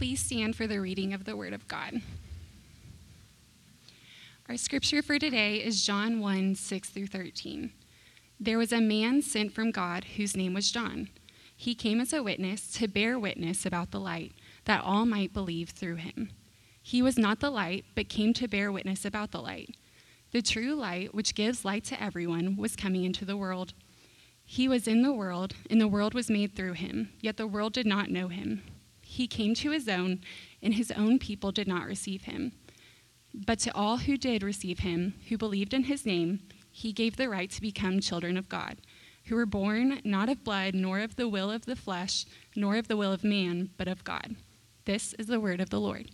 Please stand for the reading of the Word of God. Our scripture for today is John 1 6 through 13. There was a man sent from God whose name was John. He came as a witness to bear witness about the light, that all might believe through him. He was not the light, but came to bear witness about the light. The true light, which gives light to everyone, was coming into the world. He was in the world, and the world was made through him, yet the world did not know him. He came to his own, and his own people did not receive him. But to all who did receive him, who believed in his name, he gave the right to become children of God, who were born not of blood, nor of the will of the flesh, nor of the will of man, but of God. This is the word of the Lord.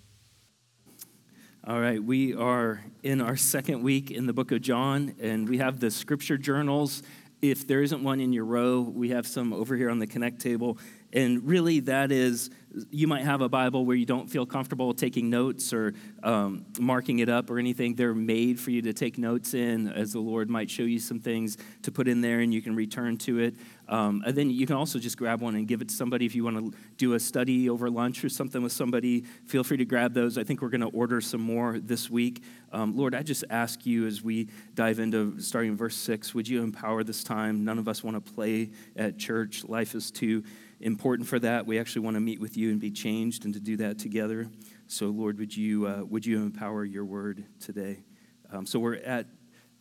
All right, we are in our second week in the book of John, and we have the scripture journals. If there isn't one in your row, we have some over here on the Connect table. And really, that is, you might have a Bible where you don't feel comfortable taking notes or um, marking it up or anything. They're made for you to take notes in as the Lord might show you some things to put in there and you can return to it. Um, and then you can also just grab one and give it to somebody if you want to do a study over lunch or something with somebody. Feel free to grab those. I think we're going to order some more this week. Um, Lord, I just ask you as we dive into starting verse 6, would you empower this time? None of us want to play at church. Life is too important for that. We actually want to meet with you and be changed and to do that together. So, Lord, would you, uh, would you empower your word today? Um, so, we're at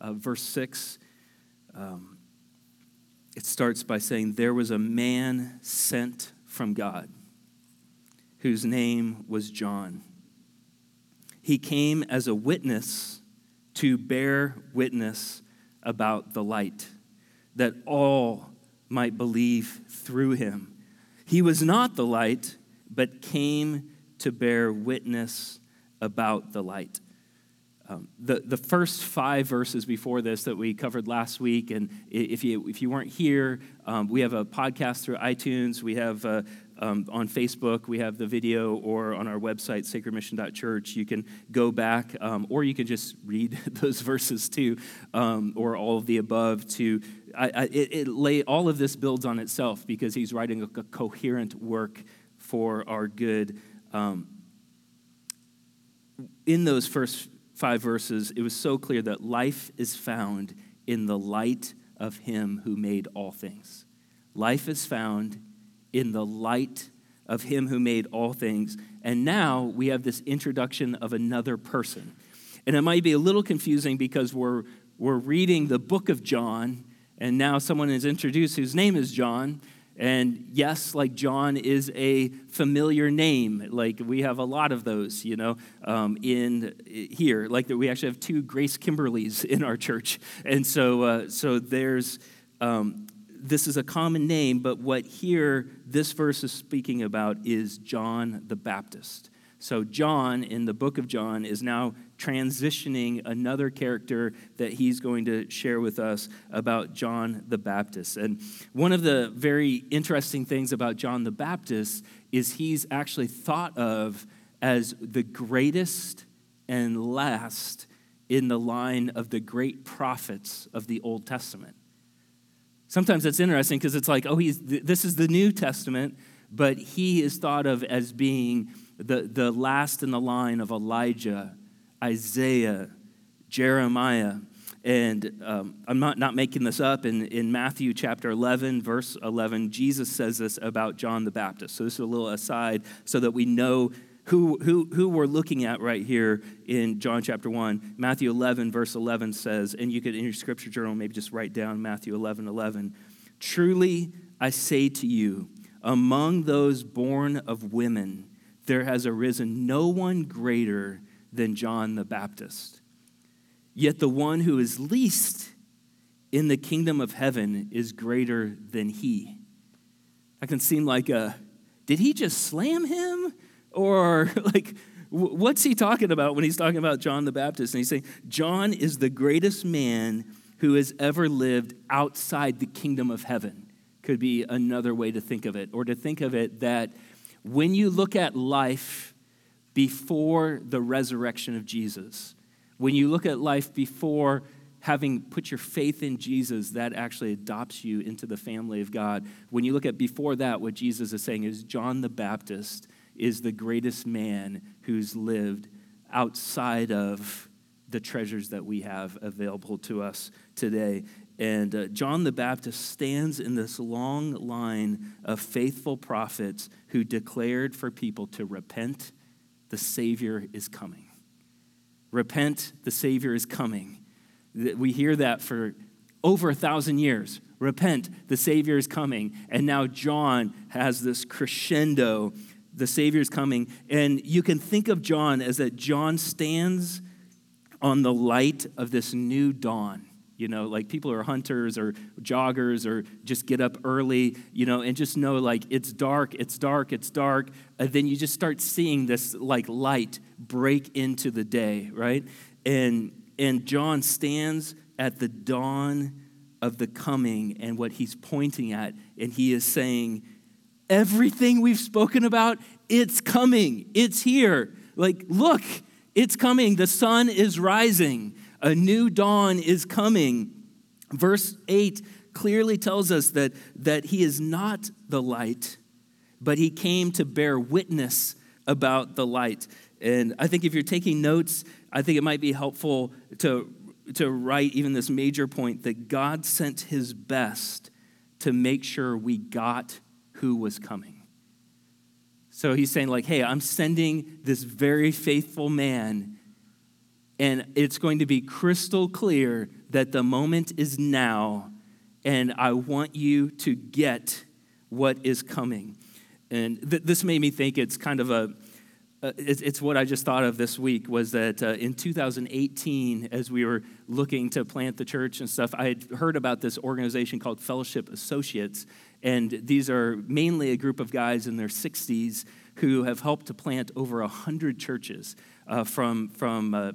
uh, verse 6. Um, it starts by saying, There was a man sent from God whose name was John. He came as a witness to bear witness about the light, that all might believe through him. He was not the light, but came to bear witness about the light. Um, the, the first five verses before this that we covered last week, and if you, if you weren't here, um, we have a podcast through iTunes. We have uh, um, on Facebook, we have the video, or on our website, sacredmission.church. You can go back, um, or you can just read those verses too, um, or all of the above to I, I, it, it lay, all of this builds on itself because he's writing a, a coherent work for our good. Um, in those first five verses, it was so clear that life is found in the light of him who made all things. Life is found in the light of him who made all things. And now we have this introduction of another person. And it might be a little confusing because we're, we're reading the book of John and now someone is introduced whose name is John. And yes, like John is a familiar name. Like we have a lot of those, you know, um, in here. Like that, we actually have two Grace Kimberleys in our church, and so uh, so there's um, this is a common name. But what here this verse is speaking about is John the Baptist. So, John in the book of John is now transitioning another character that he's going to share with us about John the Baptist. And one of the very interesting things about John the Baptist is he's actually thought of as the greatest and last in the line of the great prophets of the Old Testament. Sometimes that's interesting because it's like, oh, he's, this is the New Testament, but he is thought of as being the, the last in the line of Elijah, Isaiah, Jeremiah. And um, I'm not, not making this up. In, in Matthew chapter 11, verse 11, Jesus says this about John the Baptist. So this is a little aside so that we know who, who, who we're looking at right here in John chapter 1. Matthew 11, verse 11 says, and you could in your scripture journal maybe just write down Matthew 11, 11. Truly I say to you, among those born of women, there has arisen no one greater than John the Baptist. Yet the one who is least in the kingdom of heaven is greater than he. That can seem like a, did he just slam him? Or like, what's he talking about when he's talking about John the Baptist? And he's saying, John is the greatest man who has ever lived outside the kingdom of heaven. Could be another way to think of it, or to think of it that when you look at life before the resurrection of Jesus, when you look at life before having put your faith in Jesus, that actually adopts you into the family of God. When you look at before that, what Jesus is saying is John the Baptist is the greatest man who's lived outside of the treasures that we have available to us today. And uh, John the Baptist stands in this long line of faithful prophets who declared for people to repent, the Savior is coming. Repent, the Savior is coming. We hear that for over a thousand years. Repent, the Savior is coming. And now John has this crescendo the Savior is coming. And you can think of John as that John stands on the light of this new dawn. You know, like people who are hunters or joggers or just get up early, you know, and just know like it's dark, it's dark, it's dark. And then you just start seeing this like light break into the day, right? And and John stands at the dawn of the coming and what he's pointing at, and he is saying, Everything we've spoken about, it's coming. It's here. Like, look, it's coming. The sun is rising. A new dawn is coming. Verse 8 clearly tells us that, that he is not the light, but he came to bear witness about the light. And I think if you're taking notes, I think it might be helpful to, to write even this major point that God sent his best to make sure we got who was coming. So he's saying, like, hey, I'm sending this very faithful man, and it's going to be crystal clear that the moment is now, and I want you to get what is coming. And th- this made me think it's kind of a, uh, it's, it's, what I just thought of this week was that uh, in 2018, as we were looking to plant the church and stuff, I had heard about this organization called Fellowship Associates. And these are mainly a group of guys in their 60s who have helped to plant over 100 churches uh, from, from uh,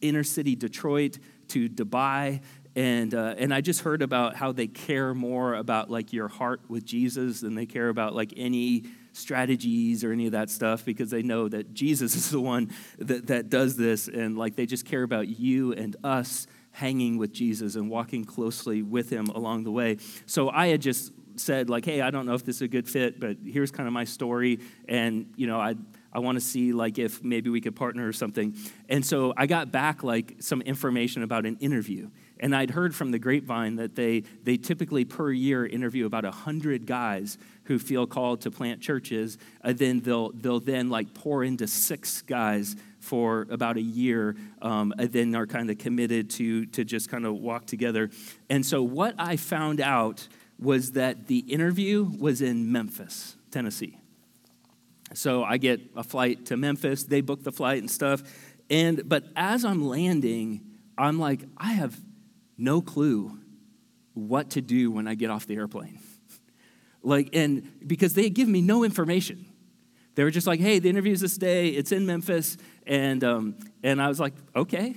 inner city Detroit to Dubai. And, uh, and I just heard about how they care more about like your heart with Jesus than they care about like any strategies or any of that stuff because they know that Jesus is the one that, that does this. And like they just care about you and us hanging with Jesus and walking closely with him along the way. So I had just said like, "Hey, I don't know if this is a good fit, but here's kind of my story, and you know, I I want to see like if maybe we could partner or something." And so I got back like some information about an interview, and I'd heard from the grapevine that they they typically per year interview about a hundred guys who feel called to plant churches, and then they'll they'll then like pour into six guys for about a year, um, and then are kind of committed to to just kind of walk together. And so what I found out was that the interview was in Memphis, Tennessee. So I get a flight to Memphis, they book the flight and stuff. And but as I'm landing, I'm like, I have no clue what to do when I get off the airplane. like, and because they had given me no information. They were just like, hey, the interview's this day, it's in Memphis. And, um, and I was like, okay,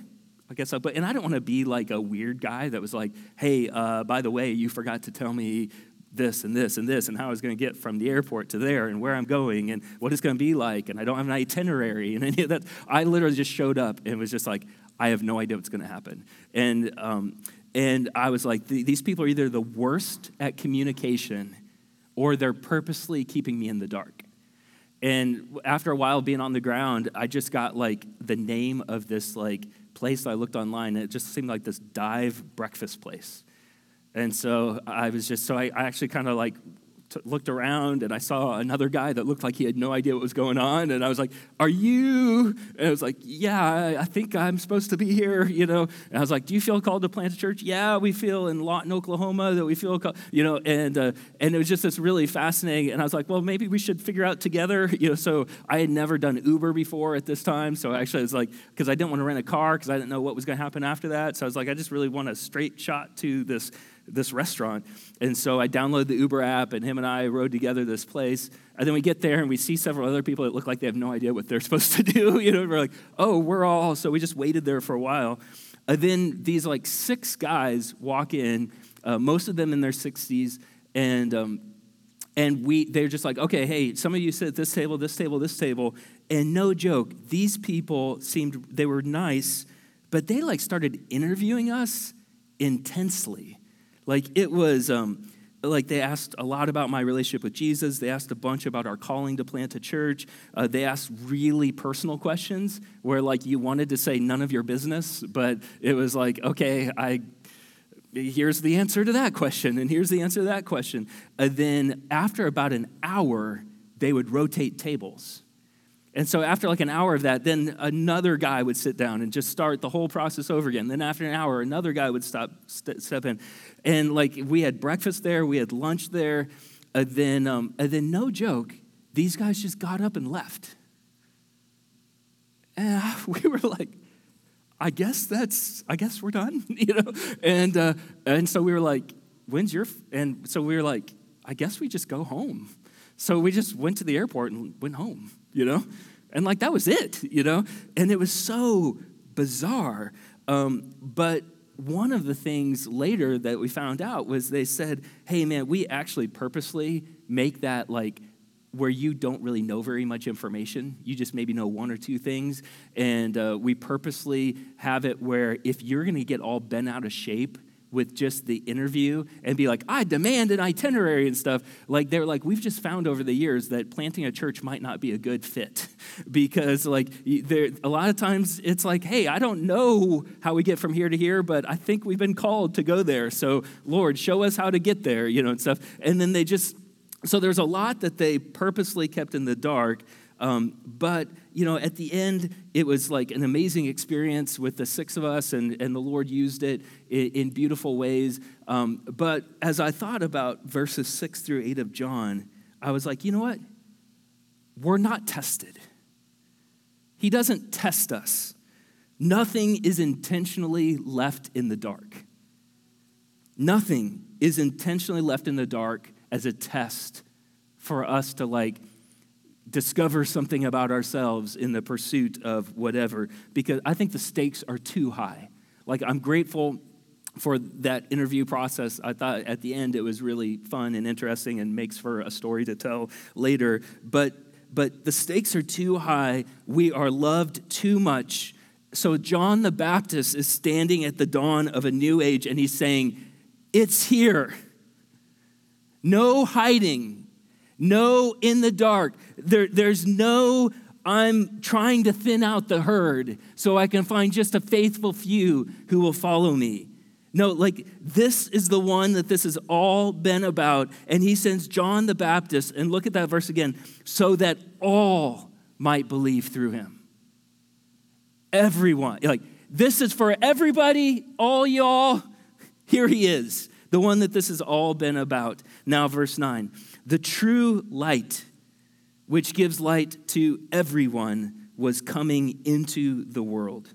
I guess I, but, and I don't want to be like a weird guy that was like, hey, uh, by the way, you forgot to tell me this and this and this and how I was going to get from the airport to there and where I'm going and what it's going to be like. And I don't have an itinerary and any of that. I literally just showed up and was just like, I have no idea what's going to happen. And, um, and I was like, these people are either the worst at communication or they're purposely keeping me in the dark. And after a while being on the ground, I just got like the name of this like place I looked online, and it just seemed like this dive breakfast place. And so I was just, so I, I actually kind of like t- looked around and I saw another guy that looked like he had no idea what was going on. And I was like, Are you? And I was like, Yeah, I think I'm supposed to be here, you know. And I was like, Do you feel called to plant a church? Yeah, we feel in Lawton, Oklahoma that we feel, called, you know. And, uh, and it was just this really fascinating. And I was like, Well, maybe we should figure out together, you know. So I had never done Uber before at this time. So actually, I was like, because I didn't want to rent a car because I didn't know what was going to happen after that. So I was like, I just really want a straight shot to this this restaurant. And so I downloaded the Uber app, and him and I rode together to this place. And then we get there, and we see several other people that look like they have no idea what they're supposed to do. You know, we're like, oh, we're all. So we just waited there for a while. And then these like six guys walk in, uh, most of them in their 60s, and um, and we they're just like, okay, hey, some of you sit at this table, this table, this table, and no joke, these people seemed they were nice, but they like started interviewing us intensely like it was, um, like they asked a lot about my relationship with Jesus. They asked a bunch about our calling to plant a church. Uh, they asked really personal questions where like you wanted to say none of your business, but it was like, okay, I here's the answer to that question, and here's the answer to that question. And then after about an hour, they would rotate tables. And so after like an hour of that, then another guy would sit down and just start the whole process over again. Then after an hour, another guy would stop, st- step in. And like we had breakfast there, we had lunch there. And then, um, and then no joke, these guys just got up and left. And we were like, I guess that's, I guess we're done, you know? And, uh, and so we were like, when's your, f-? and so we were like, I guess we just go home. So we just went to the airport and went home you know? And like that was it, you know? And it was so bizarre. Um, but one of the things later that we found out was they said, hey, man, we actually purposely make that like where you don't really know very much information. You just maybe know one or two things. And uh, we purposely have it where if you're going to get all bent out of shape, with just the interview and be like, I demand an itinerary and stuff. Like, they're like, we've just found over the years that planting a church might not be a good fit because, like, there, a lot of times it's like, hey, I don't know how we get from here to here, but I think we've been called to go there. So, Lord, show us how to get there, you know, and stuff. And then they just, so there's a lot that they purposely kept in the dark. Um, but you know, at the end, it was like an amazing experience with the six of us, and, and the Lord used it in, in beautiful ways. Um, but as I thought about verses six through eight of John, I was like, you know what? We're not tested. He doesn't test us. Nothing is intentionally left in the dark. Nothing is intentionally left in the dark as a test for us to like discover something about ourselves in the pursuit of whatever, because I think the stakes are too high. Like, I'm grateful for that interview process. I thought at the end it was really fun and interesting and makes for a story to tell later. But, but the stakes are too high. We are loved too much. So, John the Baptist is standing at the dawn of a new age and he's saying, It's here. No hiding, no in the dark. There, there's no, I'm trying to thin out the herd so I can find just a faithful few who will follow me. No, like this is the one that this has all been about. And he sends John the Baptist, and look at that verse again, so that all might believe through him. Everyone. Like, this is for everybody, all y'all. Here he is, the one that this has all been about. Now, verse 9 the true light, which gives light to everyone, was coming into the world.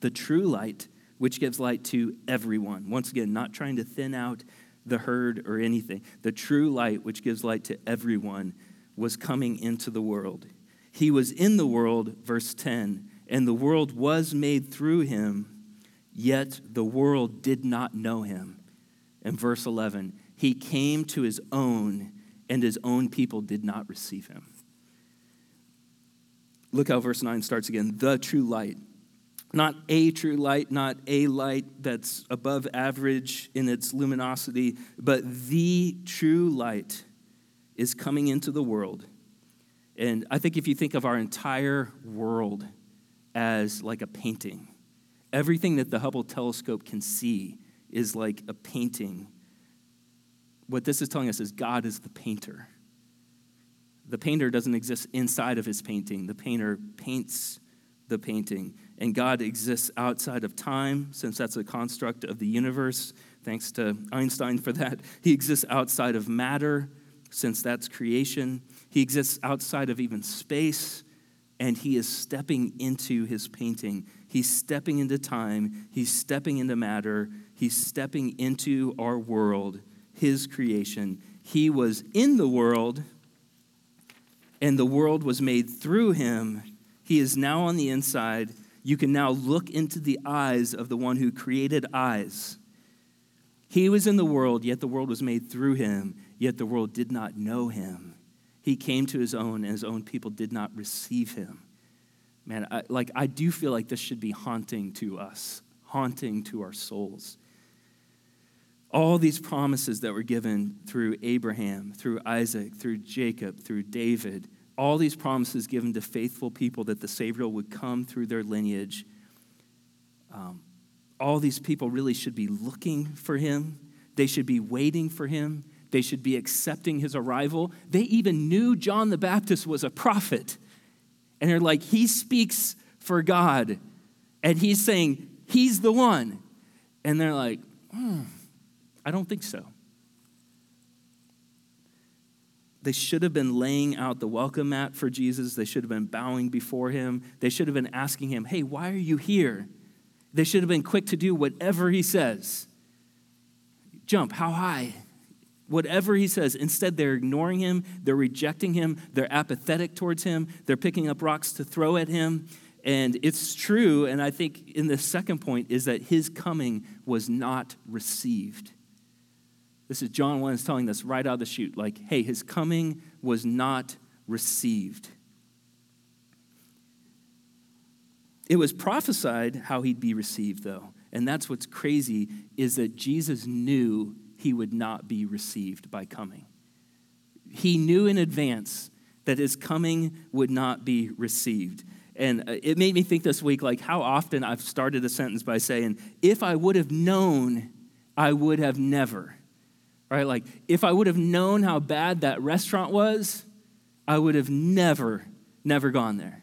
The true light, which gives light to everyone. Once again, not trying to thin out the herd or anything. The true light, which gives light to everyone, was coming into the world. He was in the world, verse 10, and the world was made through him, yet the world did not know him. And verse 11, he came to his own, and his own people did not receive him. Look how verse 9 starts again the true light. Not a true light, not a light that's above average in its luminosity, but the true light is coming into the world. And I think if you think of our entire world as like a painting, everything that the Hubble telescope can see is like a painting what this is telling us is God is the painter. The painter doesn't exist inside of his painting, the painter paints the painting. And God exists outside of time, since that's a construct of the universe. Thanks to Einstein for that. He exists outside of matter, since that's creation. He exists outside of even space, and he is stepping into his painting. He's stepping into time, he's stepping into matter, he's stepping into our world his creation. He was in the world, and the world was made through him. He is now on the inside. You can now look into the eyes of the one who created eyes. He was in the world, yet the world was made through him, yet the world did not know him. He came to his own, and his own people did not receive him. Man, I, like I do feel like this should be haunting to us, haunting to our souls All these promises that were given through Abraham, through Isaac, through Jacob, through David, all these promises given to faithful people that the Savior would come through their lineage. Um, all these people really should be looking for him, they should be waiting for him, they should be accepting his arrival. They even knew John the Baptist was a prophet. And they're like, he speaks for God. And he's saying, he's the one. And they're like, hmm, I don't think so. They should have been laying out the welcome mat for Jesus. They should have been bowing before him. They should have been asking him, Hey, why are you here? They should have been quick to do whatever he says. Jump, how high? Whatever he says. Instead, they're ignoring him, they're rejecting him, they're apathetic towards him, they're picking up rocks to throw at him. And it's true, and I think in the second point is that his coming was not received. This is John 1 is telling us right out of the chute, like, hey, his coming was not received. It was prophesied how he'd be received, though. And that's what's crazy is that Jesus knew he would not be received by coming. He knew in advance that his coming would not be received. And uh, it made me think this week, like how often I've started a sentence by saying, if I would have known, I would have never. Right? Like, if I would have known how bad that restaurant was, I would have never, never gone there.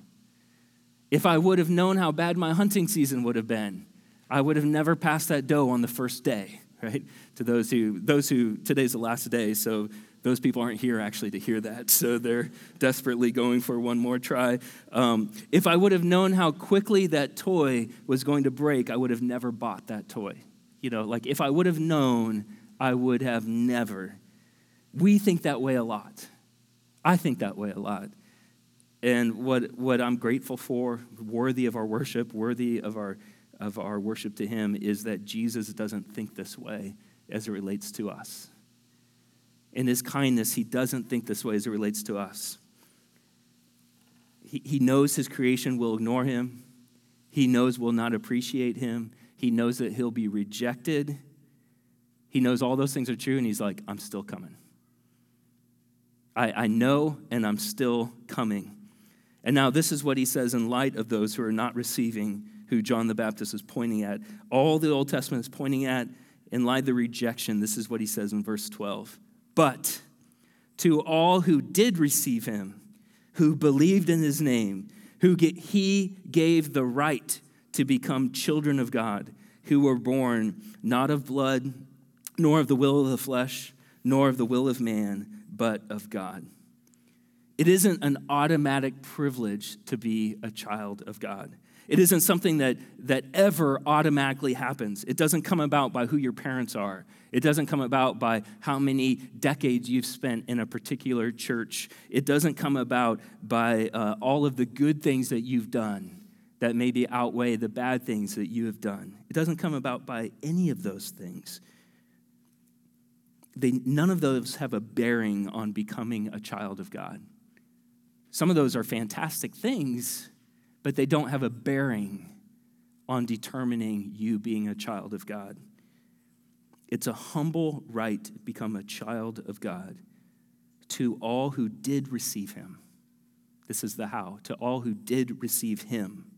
If I would have known how bad my hunting season would have been, I would have never passed that doe on the first day, right? To those who, those who, today's the last day, so those people aren't here actually to hear that, so they're desperately going for one more try. Um, if I would have known how quickly that toy was going to break, I would have never bought that toy. You know, like if I would have known I would have never. We think that way a lot. I think that way a lot. And what, what I'm grateful for, worthy of our worship, worthy of our, of our worship to Him, is that Jesus doesn't think this way as it relates to us. In His kindness, He doesn't think this way as it relates to us. He, he knows His creation will ignore Him, He knows will not appreciate Him, He knows that He'll be rejected he knows all those things are true, and he's like, I'm still coming. I, I know, and I'm still coming. And now, this is what he says in light of those who are not receiving who John the Baptist is pointing at. All the Old Testament is pointing at, in light of the rejection, this is what he says in verse 12. But to all who did receive him, who believed in his name, who get, he gave the right to become children of God, who were born not of blood, nor of the will of the flesh, nor of the will of man, but of God. It isn't an automatic privilege to be a child of God. It isn't something that, that ever automatically happens. It doesn't come about by who your parents are. It doesn't come about by how many decades you've spent in a particular church. It doesn't come about by uh, all of the good things that you've done that maybe outweigh the bad things that you have done. It doesn't come about by any of those things they, none of those have a bearing on becoming a child of God. Some of those are fantastic things, but they don't have a bearing on determining you being a child of God. It's a humble right to become a child of God to all who did receive him. This is the how to all who did receive him,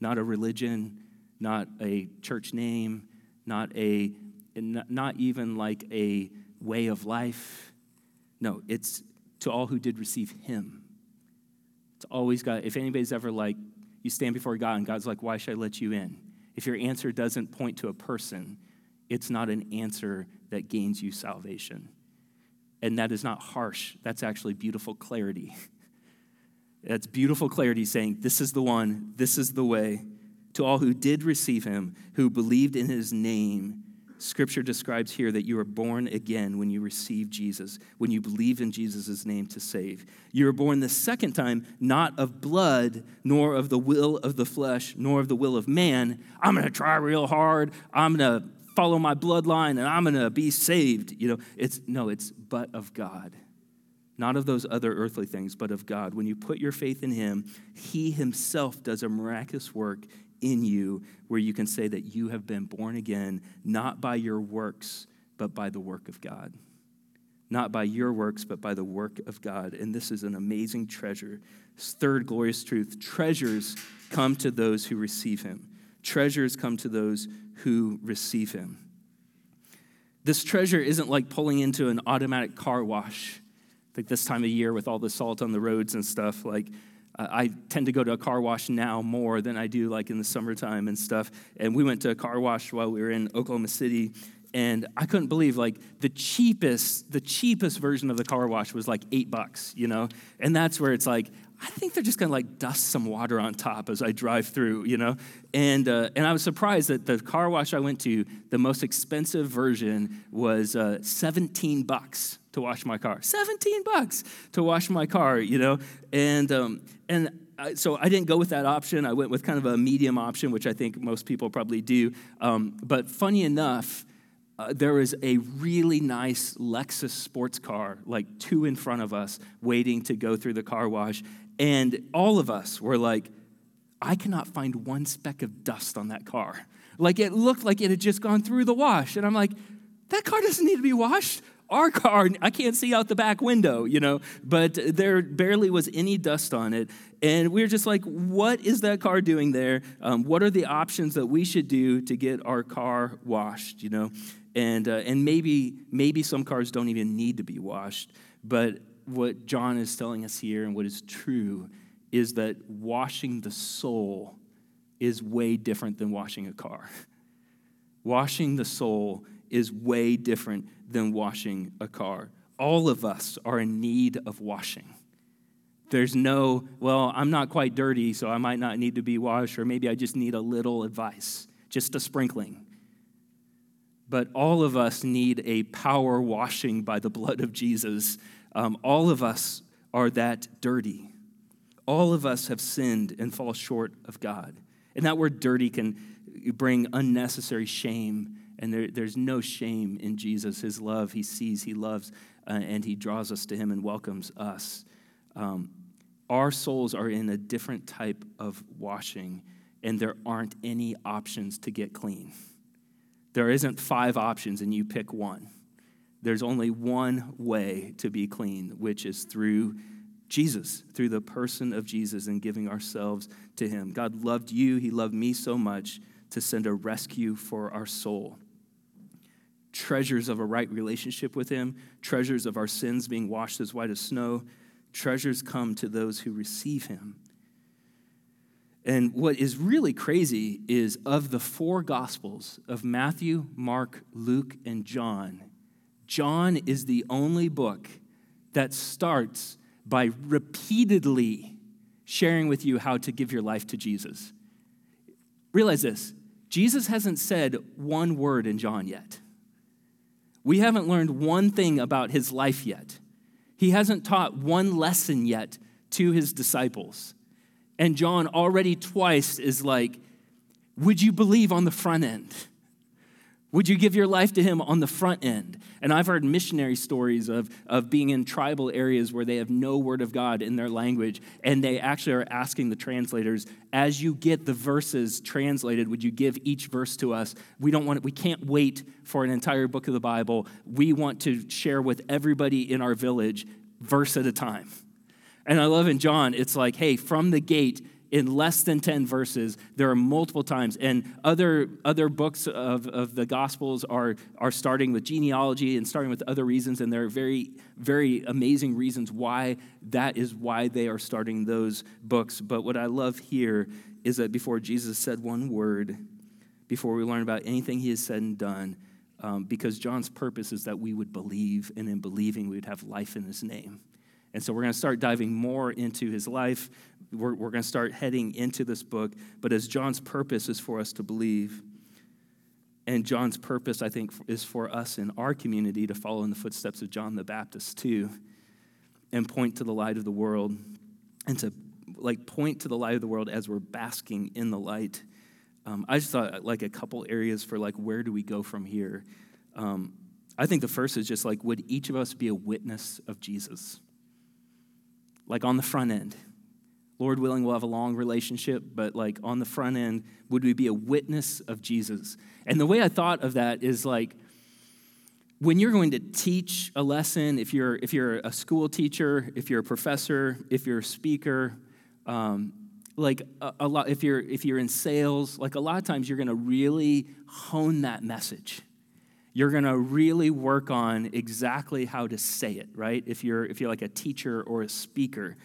not a religion, not a church name, not a not even like a way of life. No, it's to all who did receive him. It's always God. If anybody's ever like, you stand before God and God's like, why should I let you in? If your answer doesn't point to a person, it's not an answer that gains you salvation. And that is not harsh, that's actually beautiful clarity. That's beautiful clarity saying, This is the one, this is the way. To all who did receive him, who believed in his name, Scripture describes here that you are born again when you receive Jesus, when you believe in Jesus' name to save. You are born the second time, not of blood, nor of the will of the flesh, nor of the will of man. I'm going to try real hard. I'm going to follow my bloodline and I'm going to be saved. You know, it's no, it's but of God. Not of those other earthly things, but of God. When you put your faith in Him, He Himself does a miraculous work in you where you can say that you have been born again, not by your works, but by the work of God. Not by your works, but by the work of God. And this is an amazing treasure. Third glorious truth treasures come to those who receive him. Treasures come to those who receive him. This treasure isn't like pulling into an automatic car wash, like this time of year with all the salt on the roads and stuff. Like, I tend to go to a car wash now more than I do like in the summertime and stuff. And we went to a car wash while we were in Oklahoma City, and I couldn't believe like the cheapest, the cheapest version of the car wash was like eight bucks, you know? And that's where it's like, I think they're just gonna like dust some water on top as I drive through, you know? And, uh, and I was surprised that the car wash I went to, the most expensive version was uh, 17 bucks to wash my car. 17 bucks to wash my car, you know? And, um, and I, so I didn't go with that option. I went with kind of a medium option, which I think most people probably do. Um, but funny enough, uh, there was a really nice Lexus sports car, like two in front of us, waiting to go through the car wash. And all of us were like, I cannot find one speck of dust on that car. Like it looked like it had just gone through the wash. And I'm like, that car doesn't need to be washed. Our car, I can't see out the back window, you know, but there barely was any dust on it. And we are just like, what is that car doing there? Um, what are the options that we should do to get our car washed, you know? And, uh, and maybe, maybe some cars don't even need to be washed, but what John is telling us here and what is true is that washing the soul is way different than washing a car. Washing the soul is way different than washing a car. All of us are in need of washing. There's no, well, I'm not quite dirty, so I might not need to be washed, or maybe I just need a little advice, just a sprinkling. But all of us need a power washing by the blood of Jesus um, all of us are that dirty. All of us have sinned and fall short of God. And that word dirty can bring unnecessary shame. And there, there's no shame in Jesus. His love, he sees, he loves, uh, and he draws us to him and welcomes us. Um, our souls are in a different type of washing, and there aren't any options to get clean. There isn't five options, and you pick one there's only one way to be clean, which is through Jesus, through the person of Jesus and giving ourselves to Him. God loved you, He loved me so much to send a rescue for our soul. Treasures of a right relationship with Him, treasures of our sins being washed as white as snow, treasures come to those who receive Him. And what is really crazy is of the four Gospels of Matthew, Mark, Luke, and John, John is the only book that starts by repeatedly sharing with you how to give your life to Jesus. Realize this Jesus hasn't said one word in John yet. We haven't learned one thing about his life yet. He hasn't taught one lesson yet to his disciples. And John already twice is like, Would you believe on the front end? Would you give your life to him on the front end? And I've heard missionary stories of, of being in tribal areas where they have no word of God in their language, and they actually are asking the translators, as you get the verses translated, would you give each verse to us? We don't want we can't wait for an entire book of the Bible. We want to share with everybody in our village, verse at a time. And I love in John, it's like, hey, from the gate, in less than 10 verses. There are multiple times. And other, other books of, of the Gospels are, are starting with genealogy and starting with other reasons. And there are very, very amazing reasons why that is why they are starting those books. But what I love here is that before Jesus said one word, before we learn about anything he has said and done, um, because John's purpose is that we would believe, and in believing, we would have life in his name. And so we're going to start diving more into his life. We're, we're going to start heading into this book. But as John's purpose is for us to believe, and John's purpose, I think, is for us in our community to follow in the footsteps of John the Baptist too, and point to the light of the world, and to like point to the light of the world as we're basking in the light. Um, I just thought like a couple areas for like where do we go from here. Um, I think the first is just like would each of us be a witness of Jesus? like on the front end. Lord willing, we'll have a long relationship, but like on the front end, would we be a witness of Jesus? And the way I thought of that is like, when you're going to teach a lesson, if you're, if you're a school teacher, if you're a professor, if you're a speaker, um, like a, a, lot, if you're, if you're in sales, like a lot of times you're going to really hone that message. You're going to really work on exactly how to say it, right? If you're, if you're like a teacher or a speaker.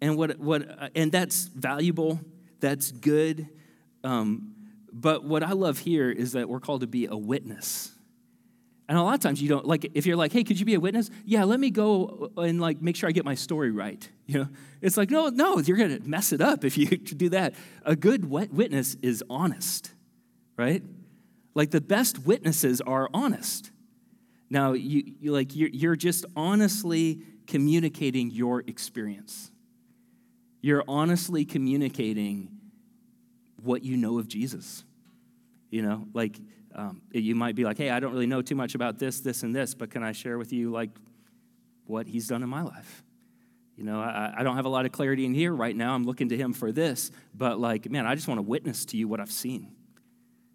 And, what, what, and that's valuable, that's good. Um, but what I love here is that we're called to be a witness and a lot of times you don't like if you're like, "Hey, could you be a witness?" Yeah, let me go and like make sure I get my story right. You know, it's like, no, no, you're gonna mess it up if you do that. A good witness is honest, right? Like the best witnesses are honest. Now, you, you like you're, you're just honestly communicating your experience. You're honestly communicating what you know of Jesus. You know, like um, you might be like, hey, I don't really know too much about this, this, and this, but can I share with you like what he's done in my life? You know, I, I don't have a lot of clarity in here right now. I'm looking to him for this, but like, man, I just want to witness to you what I've seen.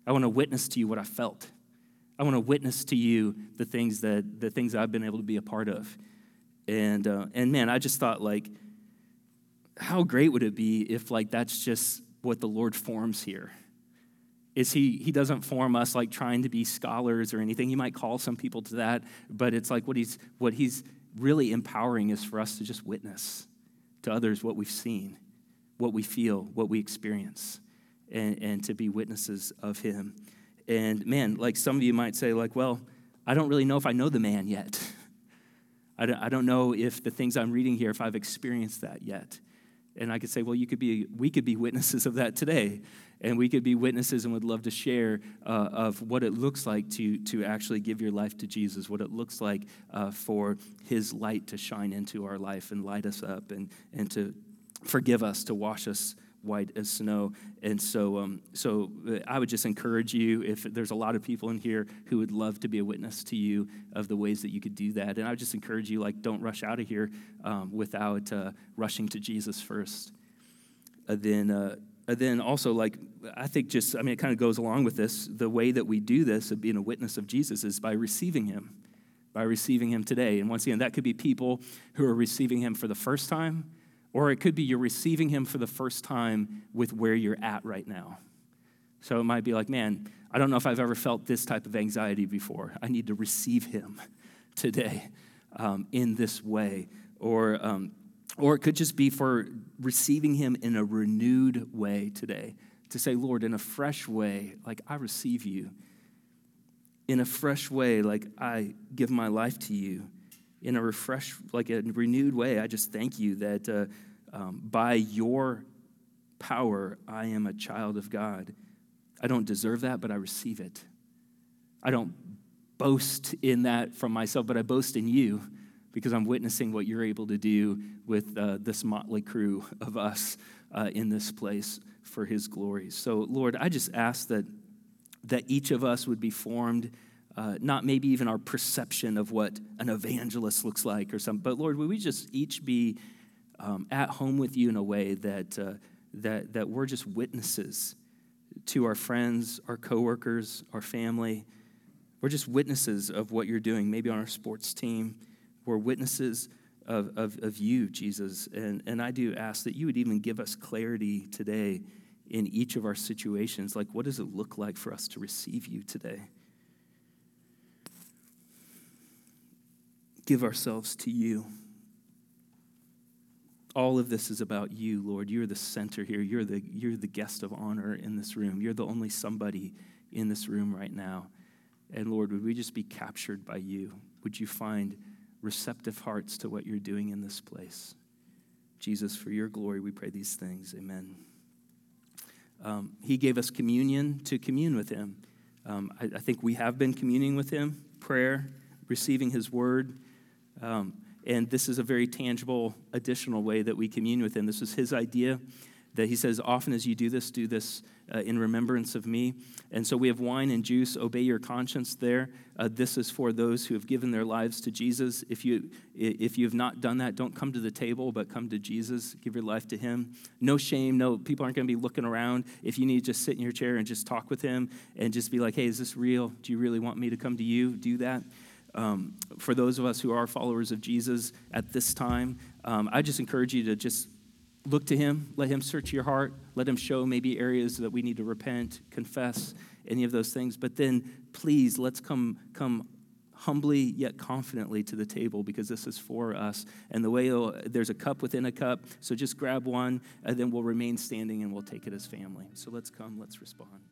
I want to witness to you what I felt. I want to witness to you the things that the things I've been able to be a part of. And uh, and man, I just thought like, how great would it be if like that's just what the Lord forms here? is he he doesn't form us like trying to be scholars or anything. He might call some people to that but it's like what he's what he's really empowering is for us to just witness to others what we've seen what we feel what we experience and, and to be witnesses of him. And man like some of you might say like well i don't really know if i know the man yet. I don't, I don't know if the things i'm reading here if i've experienced that yet and I could say, well, you could be, we could be witnesses of that today. And we could be witnesses and would love to share uh, of what it looks like to, to actually give your life to Jesus, what it looks like uh, for his light to shine into our life and light us up and, and to forgive us, to wash us white as snow. And so, um, so uh, I would just encourage you if there's a lot of people in here who would love to be a witness to you of the ways that you could do that. And I would just encourage you, like, don't rush out of here um, without uh, rushing to Jesus first. Uh, then, uh, then also, like, I think just, I mean, it kind of goes along with this. The way that we do this of being a witness of Jesus is by receiving him, by receiving him today. And once again, that could be people who are receiving him for the first time or it could be you're receiving him for the first time with where you're at right now. So it might be like, man, I don't know if I've ever felt this type of anxiety before. I need to receive him today um, in this way. Or, um, or it could just be for receiving him in a renewed way today. To say, Lord, in a fresh way, like I receive you. In a fresh way, like I give my life to you in a refresh, like a renewed way. I just thank you that uh, um, by your power, I am a child of God. I don't deserve that, but I receive it. I don't boast in that from myself, but I boast in you because I'm witnessing what you're able to do with uh, this motley crew of us uh, in this place for his glory. So, Lord, I just ask that, that each of us would be formed uh, not maybe even our perception of what an evangelist looks like or something, but Lord, would we just each be um, at home with you in a way that, uh, that, that we're just witnesses to our friends, our coworkers, our family. We're just witnesses of what you're doing, maybe on our sports team. We're witnesses of, of, of you, Jesus. And, and I do ask that you would even give us clarity today in each of our situations. Like, what does it look like for us to receive you today? Give ourselves to you. All of this is about you, Lord. You're the center here. You're the, you're the guest of honor in this room. You're the only somebody in this room right now. And Lord, would we just be captured by you? Would you find receptive hearts to what you're doing in this place? Jesus, for your glory, we pray these things. Amen. Um, he gave us communion to commune with him. Um, I, I think we have been communing with him, prayer, receiving his word. Um, and this is a very tangible, additional way that we commune with him. This was his idea that he says, Often as you do this, do this uh, in remembrance of me. And so we have wine and juice. Obey your conscience there. Uh, this is for those who have given their lives to Jesus. If you, if you have not done that, don't come to the table, but come to Jesus. Give your life to him. No shame. No, people aren't going to be looking around. If you need to just sit in your chair and just talk with him and just be like, hey, is this real? Do you really want me to come to you? Do that. Um, for those of us who are followers of Jesus at this time, um, I just encourage you to just look to Him, let Him search your heart, let Him show maybe areas that we need to repent, confess, any of those things. But then please, let's come, come humbly yet confidently to the table because this is for us. And the way there's a cup within a cup, so just grab one, and then we'll remain standing and we'll take it as family. So let's come, let's respond.